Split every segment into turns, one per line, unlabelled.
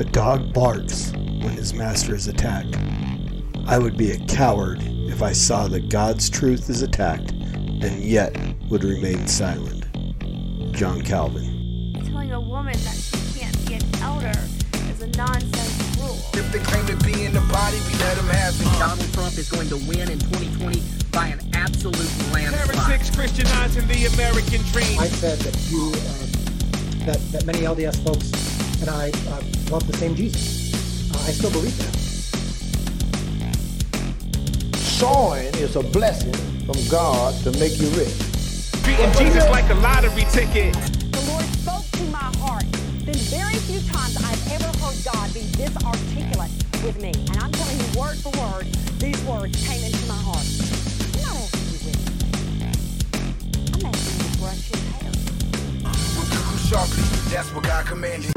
A dog barks when his master is attacked. I would be a coward if I saw that God's truth is attacked and yet would remain silent. John Calvin.
Telling a woman that she can't be an elder is a nonsense rule.
If they claim to be in the body, we let them have it.
Donald Trump is going to win in 2020 by an absolute landslide.
Heretics Christianizing the American dream.
I said that you, uh, that, that many LDS folks and I uh, love the same Jesus. Uh, I still believe that.
Sowing is a blessing from God to make you rich.
Treating Jesus like a lottery ticket.
The Lord spoke to my heart. Been very few times I've ever heard God be this articulate with me. And I'm telling you word for word, these words came into my heart. I'm not asking you with I'm asking you to brush your hair.
We'll cook 'em sharply. That's what God commanded.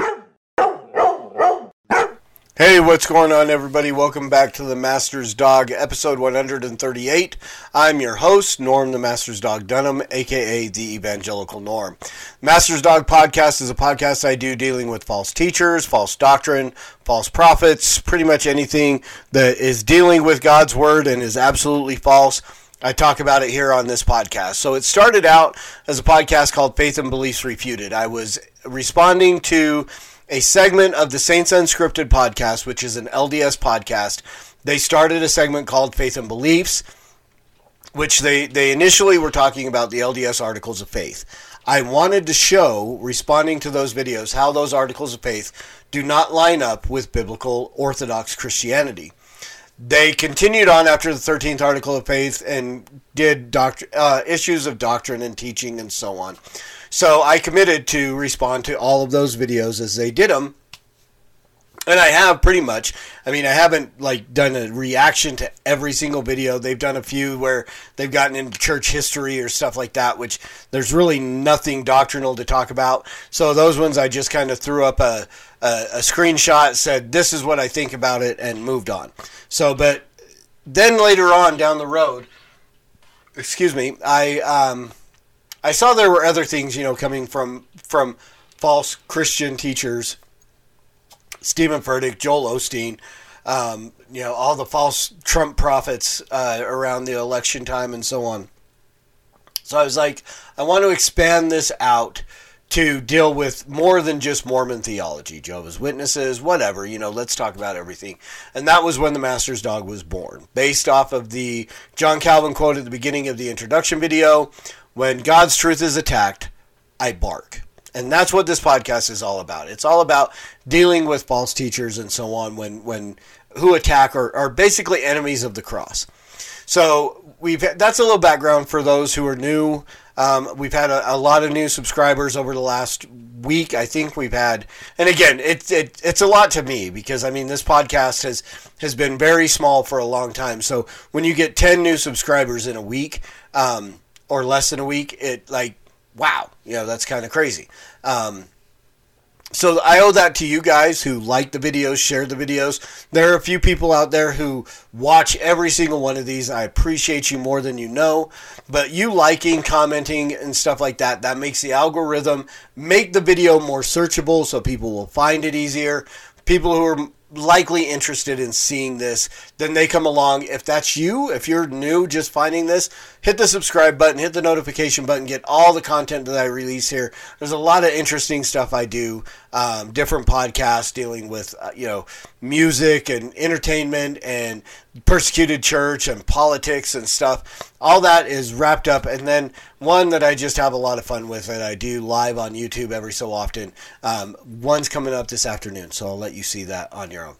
Hey, what's going on, everybody? Welcome back to the Master's Dog, episode 138. I'm your host, Norm the Master's Dog Dunham, aka the Evangelical Norm. Master's Dog podcast is a podcast I do dealing with false teachers, false doctrine, false prophets, pretty much anything that is dealing with God's Word and is absolutely false. I talk about it here on this podcast. So it started out as a podcast called Faith and Beliefs Refuted. I was responding to a segment of the Saints Unscripted podcast, which is an LDS podcast. They started a segment called Faith and Beliefs, which they, they initially were talking about the LDS articles of faith. I wanted to show, responding to those videos, how those articles of faith do not line up with biblical Orthodox Christianity. They continued on after the 13th article of faith and did doct- uh, issues of doctrine and teaching and so on. So I committed to respond to all of those videos as they did them. And I have pretty much. I mean, I haven't like done a reaction to every single video. They've done a few where they've gotten into church history or stuff like that, which there's really nothing doctrinal to talk about. So those ones I just kind of threw up a, a, a screenshot, said this is what I think about it, and moved on. So, but then later on down the road, excuse me, I um, I saw there were other things, you know, coming from from false Christian teachers, Stephen Furtick, Joel Osteen, um, you know, all the false Trump prophets uh, around the election time and so on. So I was like, I want to expand this out to deal with more than just Mormon theology, Jehovah's Witnesses, whatever, you know, let's talk about everything. And that was when the Master's Dog was born, based off of the John Calvin quote at the beginning of the introduction video when God's truth is attacked, I bark. And that's what this podcast is all about. It's all about dealing with false teachers and so on when, when who attack are, are basically enemies of the cross. So we've that's a little background for those who are new. Um, we've had a, a, lot of new subscribers over the last week. I think we've had, and again, it's it, it's a lot to me because I mean this podcast has has been very small for a long time. So when you get ten new subscribers in a week, um, or less than a week, it like wow, you know that's kind of crazy. Um, so I owe that to you guys who like the videos, share the videos. There are a few people out there who watch every single one of these. I appreciate you more than you know. But you liking, commenting, and stuff like that, that makes the algorithm make the video more searchable so people will find it easier. People who are likely interested in seeing this, then they come along. If that's you, if you're new just finding this, hit the subscribe button, hit the notification button, get all the content that I release here. There's a lot of interesting stuff I do, um, different podcasts dealing with, uh, you know, music and entertainment and persecuted church and politics and stuff. All that is wrapped up. And then one that I just have a lot of fun with that I do live on YouTube every so often. Um, one's coming up this afternoon, so I'll let you see that on your own.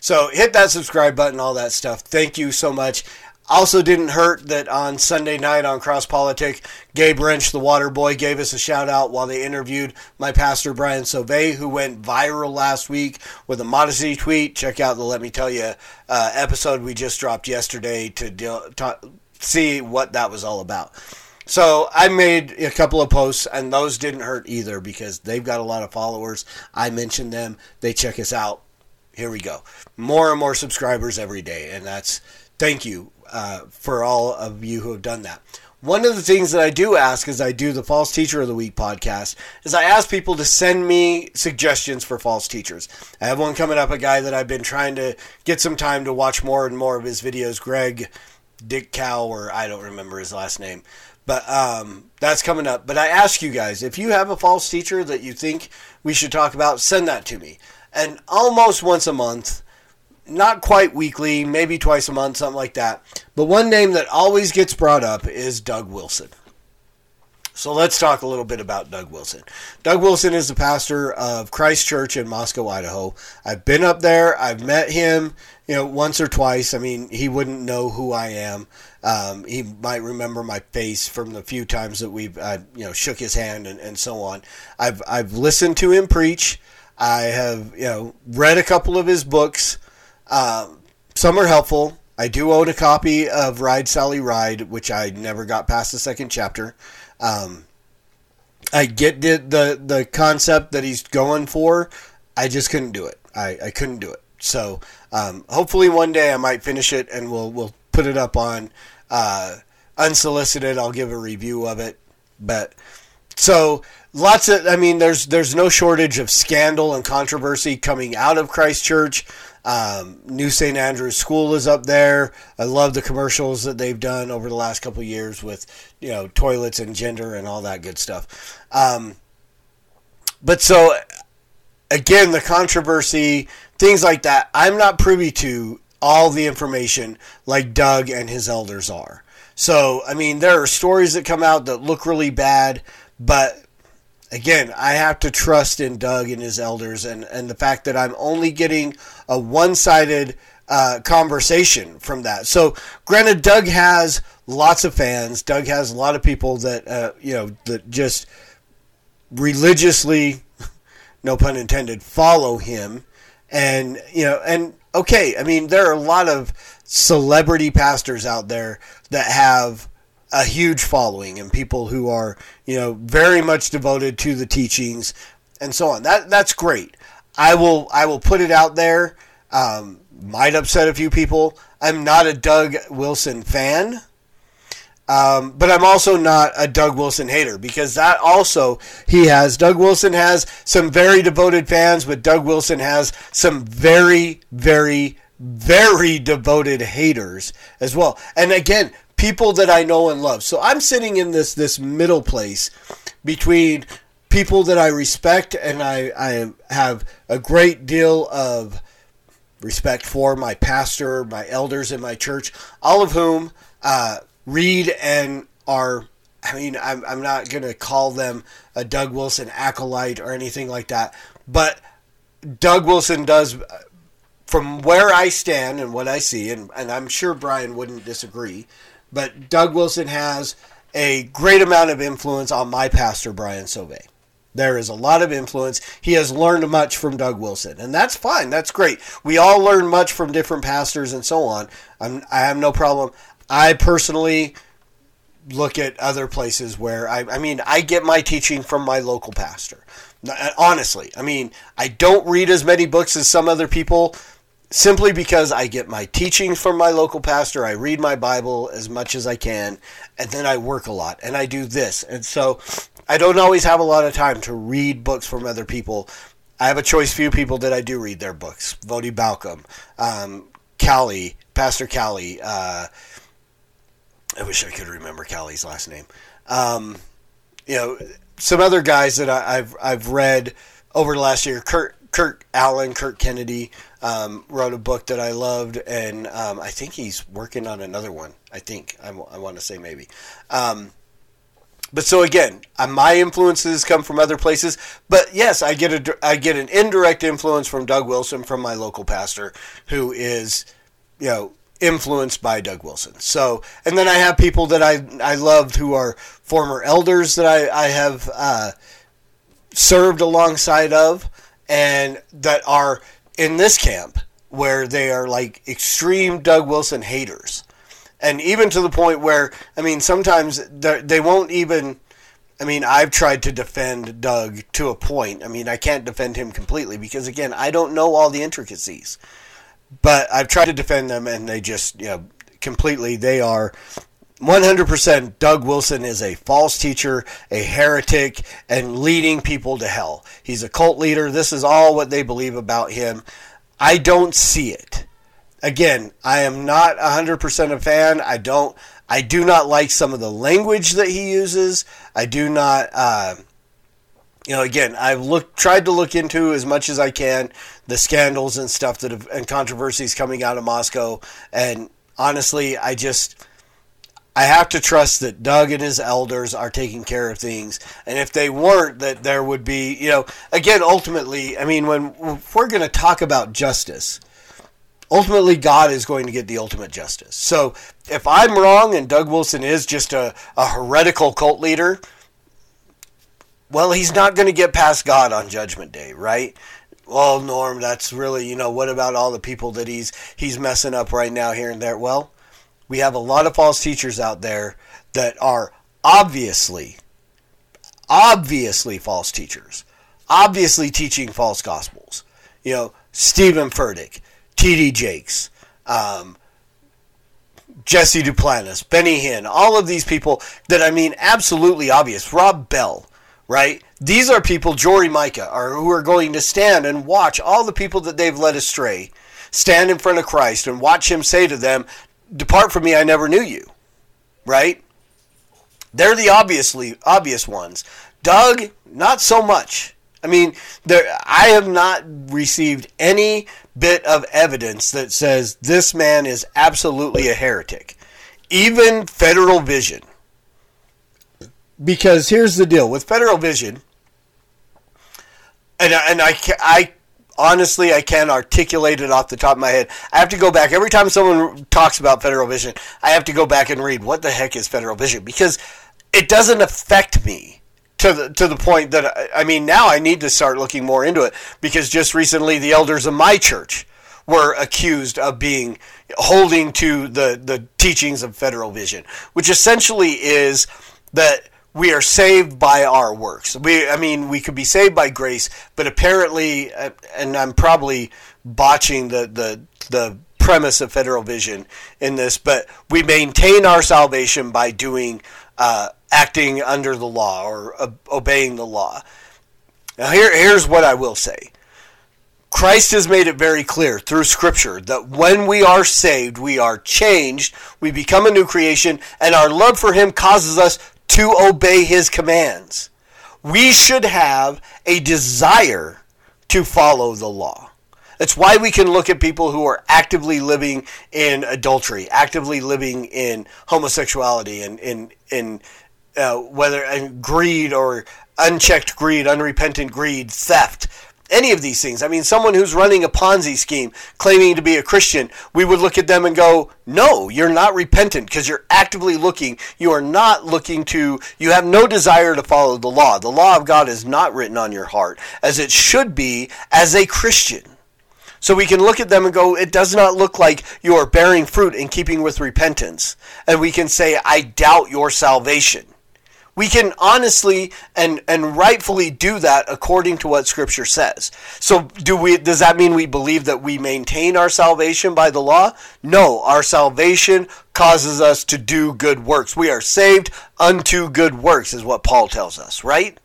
So hit that subscribe button, all that stuff. Thank you so much. Also, didn't hurt that on Sunday night on Cross Politic, Gabe Rench, the water boy, gave us a shout out while they interviewed my pastor Brian Sauvé, who went viral last week with a modesty tweet. Check out the Let Me Tell You uh, episode we just dropped yesterday to, to see what that was all about. So I made a couple of posts, and those didn't hurt either because they've got a lot of followers. I mentioned them; they check us out. Here we go, more and more subscribers every day, and that's thank you uh, for all of you who have done that. one of the things that I do ask as I do the False Teacher of the Week podcast is I ask people to send me suggestions for false teachers. I have one coming up, a guy that I've been trying to get some time to watch more and more of his videos, Greg Dick Cow, or I don't remember his last name. But um, that's coming up. But I ask you guys, if you have a false teacher that you think we should talk about, send that to me. And almost once a month, not quite weekly, maybe twice a month, something like that. But one name that always gets brought up is Doug Wilson. So let's talk a little bit about Doug Wilson. Doug Wilson is the pastor of Christ Church in Moscow, Idaho. I've been up there. I've met him, you know, once or twice. I mean, he wouldn't know who I am. Um, he might remember my face from the few times that we've, uh, you know, shook his hand and, and so on. I've I've listened to him preach. I have, you know, read a couple of his books. Um, some are helpful. I do own a copy of Ride Sally Ride, which I never got past the second chapter. Um, I get the, the the concept that he's going for. I just couldn't do it. I, I couldn't do it. So um, hopefully one day I might finish it and we'll we'll put it up on uh, unsolicited. I'll give a review of it. But so lots of I mean there's there's no shortage of scandal and controversy coming out of Christ Church. Um, New St. Andrew's School is up there. I love the commercials that they've done over the last couple years with, you know, toilets and gender and all that good stuff. Um, but so, again, the controversy, things like that, I'm not privy to all the information like Doug and his elders are. So, I mean, there are stories that come out that look really bad, but again, I have to trust in Doug and his elders, and, and the fact that I'm only getting a one sided uh, conversation from that. So, granted, Doug has lots of fans. Doug has a lot of people that, uh, you know, that just religiously, no pun intended, follow him. And, you know, and okay, I mean, there are a lot of celebrity pastors out there that have a huge following and people who are, you know, very much devoted to the teachings and so on. That that's great. I will I will put it out there. Um, might upset a few people. I'm not a Doug Wilson fan. Um, but I'm also not a Doug Wilson hater because that also he has. Doug Wilson has some very devoted fans, but Doug Wilson has some very, very, very devoted haters as well. And again, people that I know and love. So I'm sitting in this this middle place between people that I respect and I, I have a great deal of respect for my pastor, my elders in my church, all of whom uh, read and are. I mean, I'm, I'm not going to call them a Doug Wilson acolyte or anything like that, but Doug Wilson does, from where I stand and what I see, and, and I'm sure Brian wouldn't disagree, but Doug Wilson has a great amount of influence on my pastor, Brian Sauvé. There is a lot of influence. He has learned much from Doug Wilson, and that's fine. That's great. We all learn much from different pastors and so on. I'm, I have no problem. I personally look at other places where I, I mean, I get my teaching from my local pastor. Honestly, I mean, I don't read as many books as some other people simply because I get my teachings from my local pastor. I read my Bible as much as I can, and then I work a lot and I do this. And so I don't always have a lot of time to read books from other people. I have a choice few people that I do read their books. Voddie Baucham, um, Callie, Pastor Callie. Uh, I wish I could remember Callie's last name. Um, you know, some other guys that I, have I've read over the last year. Kurt Kurt Allen, Kurt Kennedy um, wrote a book that I loved, and um, I think he's working on another one. I think I, I want to say maybe. Um, but so again, uh, my influences come from other places. But yes, I get a I get an indirect influence from Doug Wilson from my local pastor, who is, you know, influenced by Doug Wilson. So, and then I have people that I I loved who are former elders that I I have uh, served alongside of, and that are in this camp where they are like extreme Doug Wilson haters. And even to the point where, I mean, sometimes they won't even. I mean, I've tried to defend Doug to a point. I mean, I can't defend him completely because, again, I don't know all the intricacies. But I've tried to defend them, and they just, you know, completely, they are 100% Doug Wilson is a false teacher, a heretic, and leading people to hell. He's a cult leader. This is all what they believe about him. I don't see it. Again, I am not 100% a fan. I don't. I do not like some of the language that he uses. I do not. Uh, you know, again, I've looked, tried to look into as much as I can the scandals and stuff that have, and controversies coming out of Moscow. And honestly, I just, I have to trust that Doug and his elders are taking care of things. And if they weren't, that there would be, you know, again, ultimately, I mean, when we're going to talk about justice, ultimately God is going to get the ultimate justice. So if I'm wrong and Doug Wilson is just a, a heretical cult leader, well, he's not going to get past God on Judgment Day, right? Well, Norm, that's really, you know, what about all the people that he's he's messing up right now here and there? Well, we have a lot of false teachers out there that are obviously obviously false teachers. Obviously teaching false gospels. You know, Stephen Furtick, T.D. Jakes, um, Jesse Duplantis, Benny Hinn, all of these people that I mean absolutely obvious. Rob Bell, right? These are people, Jory Micah, are who are going to stand and watch all the people that they've led astray stand in front of Christ and watch him say to them, Depart from me, I never knew you. Right? They're the obviously obvious ones. Doug, not so much. I mean, there I have not received any bit of evidence that says this man is absolutely a heretic. Even Federal Vision. Because here's the deal with Federal Vision, and and I I honestly I can't articulate it off the top of my head. I have to go back every time someone talks about Federal Vision. I have to go back and read what the heck is Federal Vision because it doesn't affect me to the to the point that I, I mean now I need to start looking more into it because just recently the elders of my church were accused of being holding to the the teachings of Federal Vision, which essentially is that we are saved by our works. We, I mean, we could be saved by grace, but apparently, uh, and I'm probably botching the the the premise of Federal Vision in this, but we maintain our salvation by doing uh, acting under the law or uh, obeying the law. Now, here here's what I will say. Christ has made it very clear through Scripture that when we are saved, we are changed, we become a new creation, and our love for Him causes us to obey His commands. We should have a desire to follow the law. That's why we can look at people who are actively living in adultery, actively living in homosexuality, and in in uh, whether and greed or unchecked greed, unrepentant greed, theft, any of these things. I mean, someone who's running a Ponzi scheme, claiming to be a Christian, we would look at them and go, "No, you're not repentant because you're actively looking. You are not looking to. You have no desire to follow the law. The law of God is not written on your heart as it should be as a Christian." So we can look at them and go, it does not look like you are bearing fruit in keeping with repentance. And we can say, I doubt your salvation. We can honestly and, and rightfully do that according to what Scripture says. So do we does that mean we believe that we maintain our salvation by the law? No, our salvation causes us to do good works. We are saved unto good works, is what Paul tells us, right?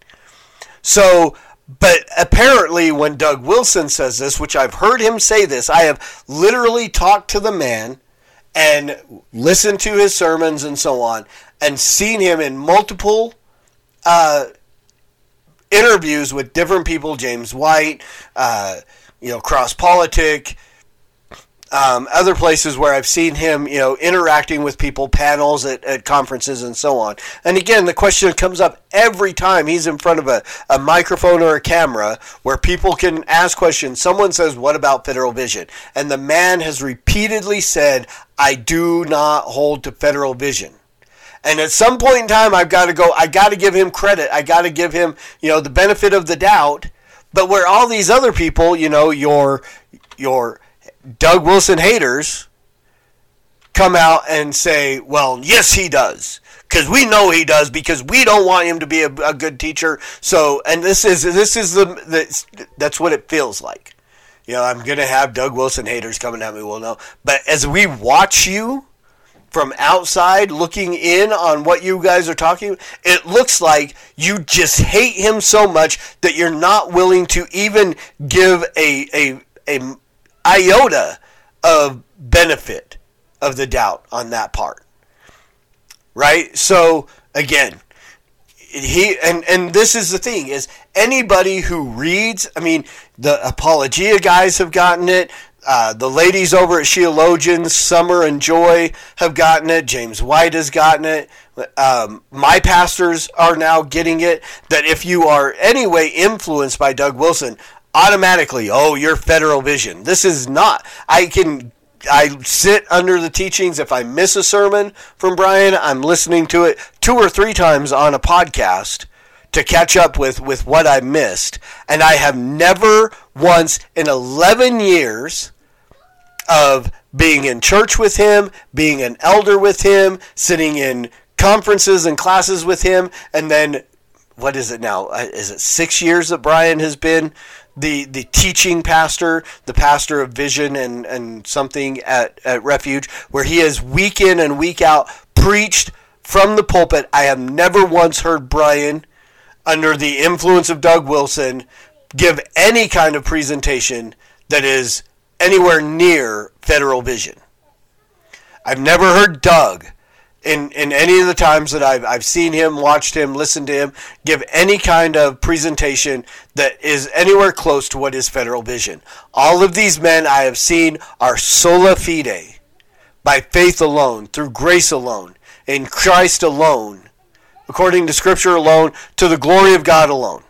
So but apparently, when Doug Wilson says this, which I've heard him say this, I have literally talked to the man and listened to his sermons and so on, and seen him in multiple uh, interviews with different people James White, uh, you know, Cross Politic. Um, other places where I've seen him, you know, interacting with people, panels at, at conferences and so on. And again, the question comes up every time he's in front of a, a microphone or a camera where people can ask questions. Someone says, What about Federal Vision? And the man has repeatedly said, I do not hold to Federal Vision. And at some point in time, I've got to go, I got to give him credit. I got to give him, you know, the benefit of the doubt. But where all these other people, you know, your, your, Doug Wilson haters come out and say, well, yes, he does. Because we know he does, because we don't want him to be a, a good teacher. So, and this is this is the, the that's what it feels like. You know, I'm gonna have Doug Wilson haters coming at me. Well, no, but as we watch you from outside looking in on what you guys are talking, it looks like you just hate him so much that you're not willing to even give a a, a iota of benefit of the doubt on that part. Right? So again, he and and this is the thing is anybody who reads i mean the apologia guys have gotten it uh, the ladies over at Sheologians, Summer and Joy, have gotten it. James White has gotten it. Um, my pastors are now getting it. That if you are anyway influenced by Doug Wilson, automatically, oh, you're Federal Vision. This is not. I can. I sit under the teachings. If I miss a sermon from Brian, I'm listening to it two or three times on a podcast to catch up with, with what I missed. And I have never once in 11 years of being in church with him, being an elder with him, sitting in conferences and classes with him, and then what is it now? Uh, Is it six years that Brian has been the the teaching pastor, the pastor of vision and, and something at, at Refuge, where he has week in and week out preached from the pulpit. I have never once heard Brian under the influence of Doug Wilson, give any kind of presentation that is anywhere near Federal Vision. I've never heard Doug in, in any of the times that I've, I've seen him, watched him, listened to him, give any kind of presentation that is anywhere close to what is Federal Vision. All of these men I have seen are sola fide, by faith alone, through grace alone, in Christ alone according to Scripture alone, to the glory of God alone.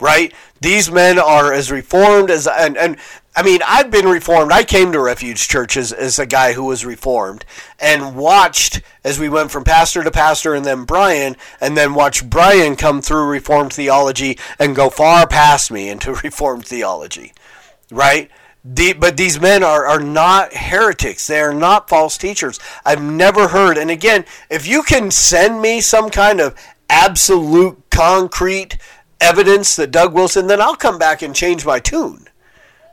Right? These men are as reformed as and and I mean I've been reformed. I came to Refuge Church as, as a guy who was reformed and watched as we went from pastor to pastor and then Brian and then watched Brian come through Reformed theology and go far past me into Reformed theology. Right? The, but these men are, are not heretics. They are not false teachers. I've never heard. And again, if you can send me some kind of absolute concrete evidence that Doug Wilson, then I'll come back and change my tune.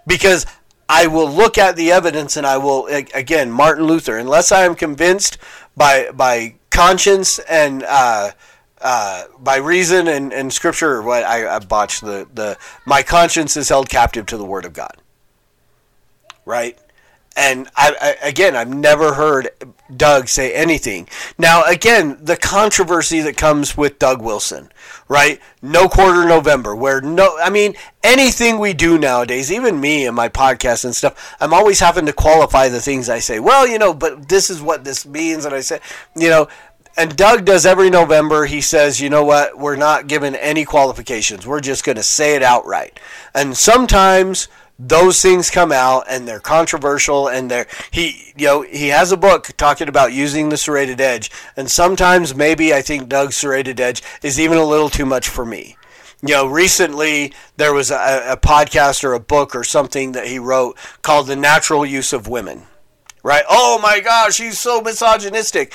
Because I will look at the evidence and I will, again, Martin Luther, unless I am convinced by, by conscience and. Uh, uh, by reason and, and scripture, what I, I botched the, the my conscience is held captive to the word of God right? And I, I, again, I've never heard Doug say anything. Now, again, the controversy that comes with Doug Wilson, right? No quarter November, where no, I mean, anything we do nowadays, even me and my podcast and stuff, I'm always having to qualify the things I say. Well, you know, but this is what this means, and I say, you know, and Doug does every November. He says, you know what? We're not given any qualifications. We're just going to say it outright. And sometimes those things come out and they're controversial and they're he you know he has a book talking about using the serrated edge and sometimes maybe I think Doug's serrated edge is even a little too much for me. You know, recently there was a, a podcast or a book or something that he wrote called The Natural Use of Women. Right? Oh my gosh, he's so misogynistic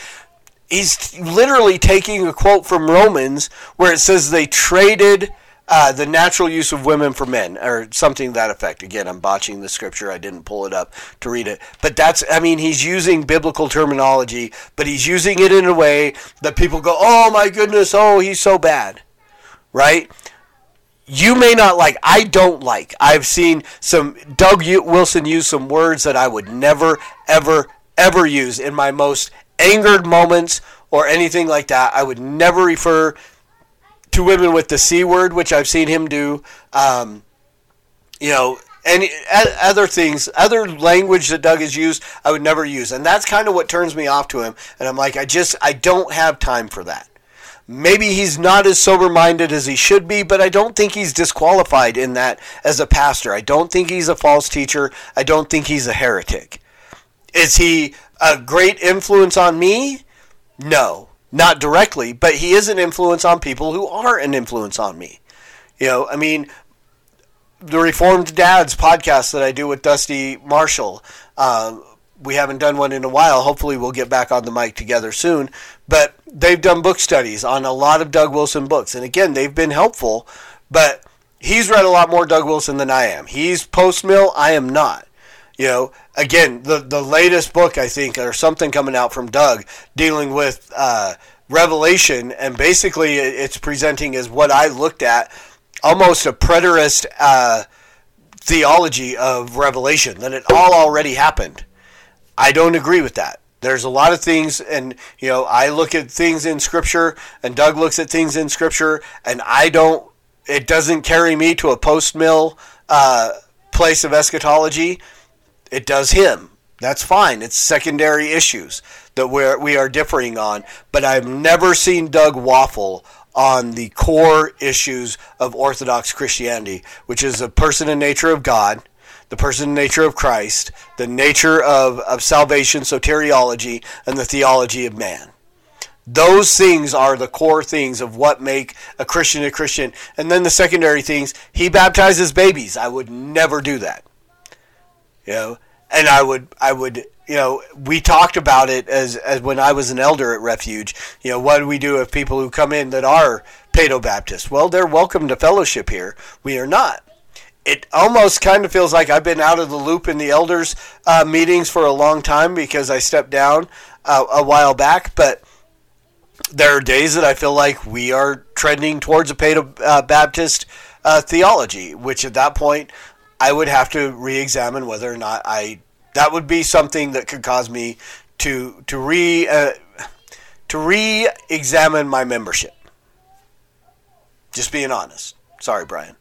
he's literally taking a quote from Romans where it says they traded uh, the natural use of women for men, or something that effect. Again, I'm botching the scripture. I didn't pull it up to read it. But that's, I mean, he's using biblical terminology, but he's using it in a way that people go, oh my goodness, oh, he's so bad. Right? You may not like, I don't like. I've seen some, Doug Wilson use some words that I would never, ever, ever use in my most angered moments or anything like that. I would never refer to women with the c word, which I've seen him do. Um, you know, and other things, other language that Doug has used, I would never use, and that's kind of what turns me off to him. And I'm like, I just, I don't have time for that. Maybe he's not as sober minded as he should be, but I don't think he's disqualified in that as a pastor. I don't think he's a false teacher. I don't think he's a heretic. Is he a great influence on me? No not directly, but he is an influence on people who are an influence on me. You know, I mean, the Reformed Dads podcast that I do with Dusty Marshall. Um, we haven't done one in a while. Hopefully, we'll get back on the mic together soon. But they've done book studies on a lot of Doug Wilson books. And again, they've been helpful, but he's read a lot more Doug Wilson than I am. He's post mill, I am not. You know, again, the the latest book I think or something coming out from Doug dealing with uh, Revelation, and basically it's presenting as what I looked at almost a preterist uh, theology of Revelation that it all already happened. I don't agree with that. There's a lot of things, and you know, I look at things in Scripture, and Doug looks at things in Scripture, and I don't. It doesn't carry me to a post mill uh, place of eschatology. It does him. That's fine. It's secondary issues that we're we are differing on. But I've never seen Doug waffle on the core issues of Orthodox Christianity, which is the person and nature of God, the person and nature of Christ, the nature of, of salvation, soteriology, and the theology of man. Those things are the core things of what make a Christian a Christian. And then the secondary things, he baptizes babies. I would never do that. You know, and I would I would you know, we talked about it as as when I was an elder at Refuge. You know, what do we do if people who come in that are Paedo Baptists? Well, they're welcome to fellowship here. We are not it almost kind of feels like I've been out of the loop in the elders uh, meetings for a long time because I stepped down uh, a while back. But there are days that I feel like we are trending towards a Paedo uh, Baptist uh, theology, which at that point I would have to re-examine whether or not I that would be something that could cause me to to re uh, to re-examine my membership. Just being honest. Sorry, Brian.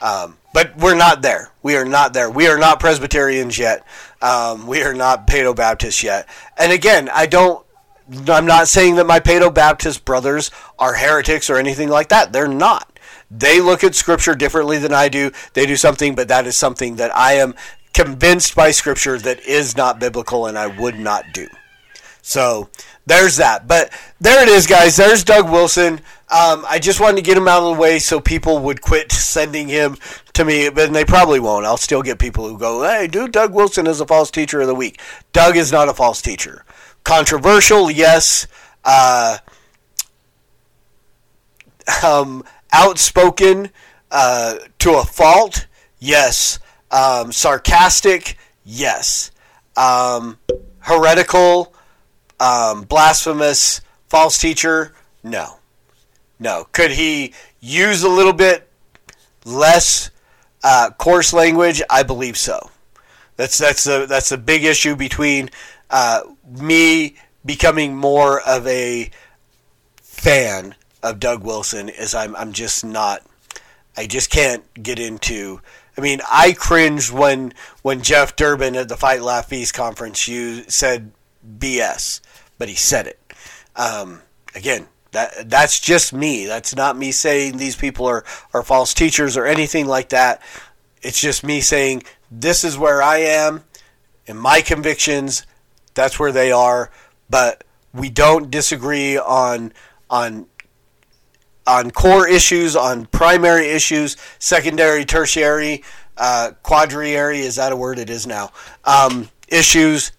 Um, but we're not there. We are not there. We are not Presbyterians yet. Um, we are not Paedo Baptists yet. And again, I don't. I'm not saying that my Paedo Baptist brothers are heretics or anything like that. They're not. They look at Scripture differently than I do. They do something, but that is something that I am convinced by Scripture that is not biblical and I would not do. So there's that. But there it is, guys. There's Doug Wilson. Um, I just wanted to get him out of the way so people would quit sending him to me, but they probably won't. I'll still get people who go, "Hey, dude, Doug Wilson is a false teacher of the week." Doug is not a false teacher. Controversial, yes. Uh, um, outspoken uh, to a fault, yes. Um, sarcastic, yes. Um, heretical, um, blasphemous, false teacher, no. No. Could he use a little bit less uh, coarse language? I believe so. That's that's a that's a big issue between uh, me becoming more of a fan of Doug Wilson. Is I'm I'm just not. I just can't get into. I mean, I cringed when when Jeff Durbin at the Fight Laugh Feast conference you said BS, but he said it. Um, again, that that's just me. That's not me saying these people are, are false teachers or anything like that. It's just me saying this is where I am and my convictions. That's where they are. But we don't disagree on on on core issues, on primary issues, secondary, tertiary, uh, quadriary. Is that a word? It is now. Um, issues.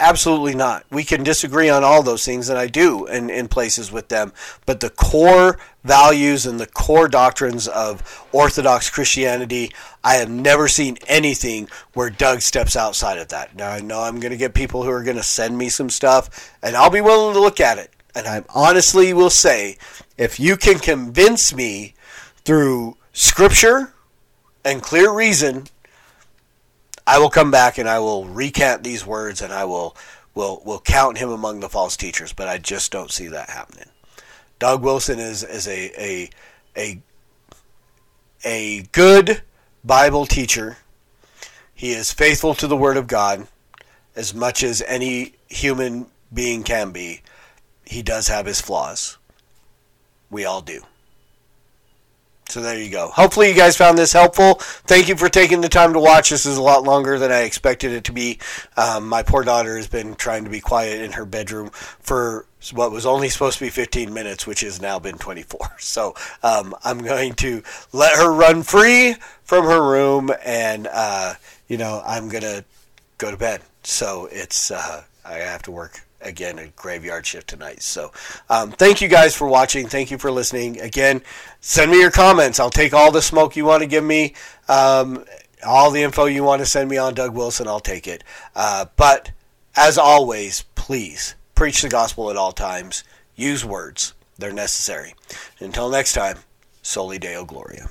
Absolutely not. We can disagree on all those things, and I do in, in places with them. But the core values and the core doctrines of Orthodox Christianity, I have never seen anything where Doug steps outside of that. Now, I know I'm going to get people who are going to send me some stuff, and I'll be willing to look at it. And I honestly will say, if you can convince me through Scripture and clear reason I will come back and I will recant these words and I will will will count him among the false teachers, but I just don't see that happening. Doug Wilson is is a a a a good Bible teacher. He is faithful to the Word of God as much as any human being can be. He does have his flaws. We all do. So there you go. Hopefully you guys found this helpful. Thank you for taking the time to watch. This is a lot longer than I expected it to be. Um, my poor daughter has been trying to be quiet in her bedroom for what was only supposed to be 15 minutes, which has now been 24. So um, I'm going to let her run free from her room, and uh, you know I'm gonna go to bed. So it's uh, I have to work again a graveyard shift tonight. So um, thank you guys for watching. Thank you for listening. Again, send me your comments. I'll take all the smoke you want to give me. Um, all the info you want to send me on Doug Wilson, I'll take it. Uh, but as always, please preach the gospel at all times. Use words, they're necessary. Until next time, Soli Deo Gloria.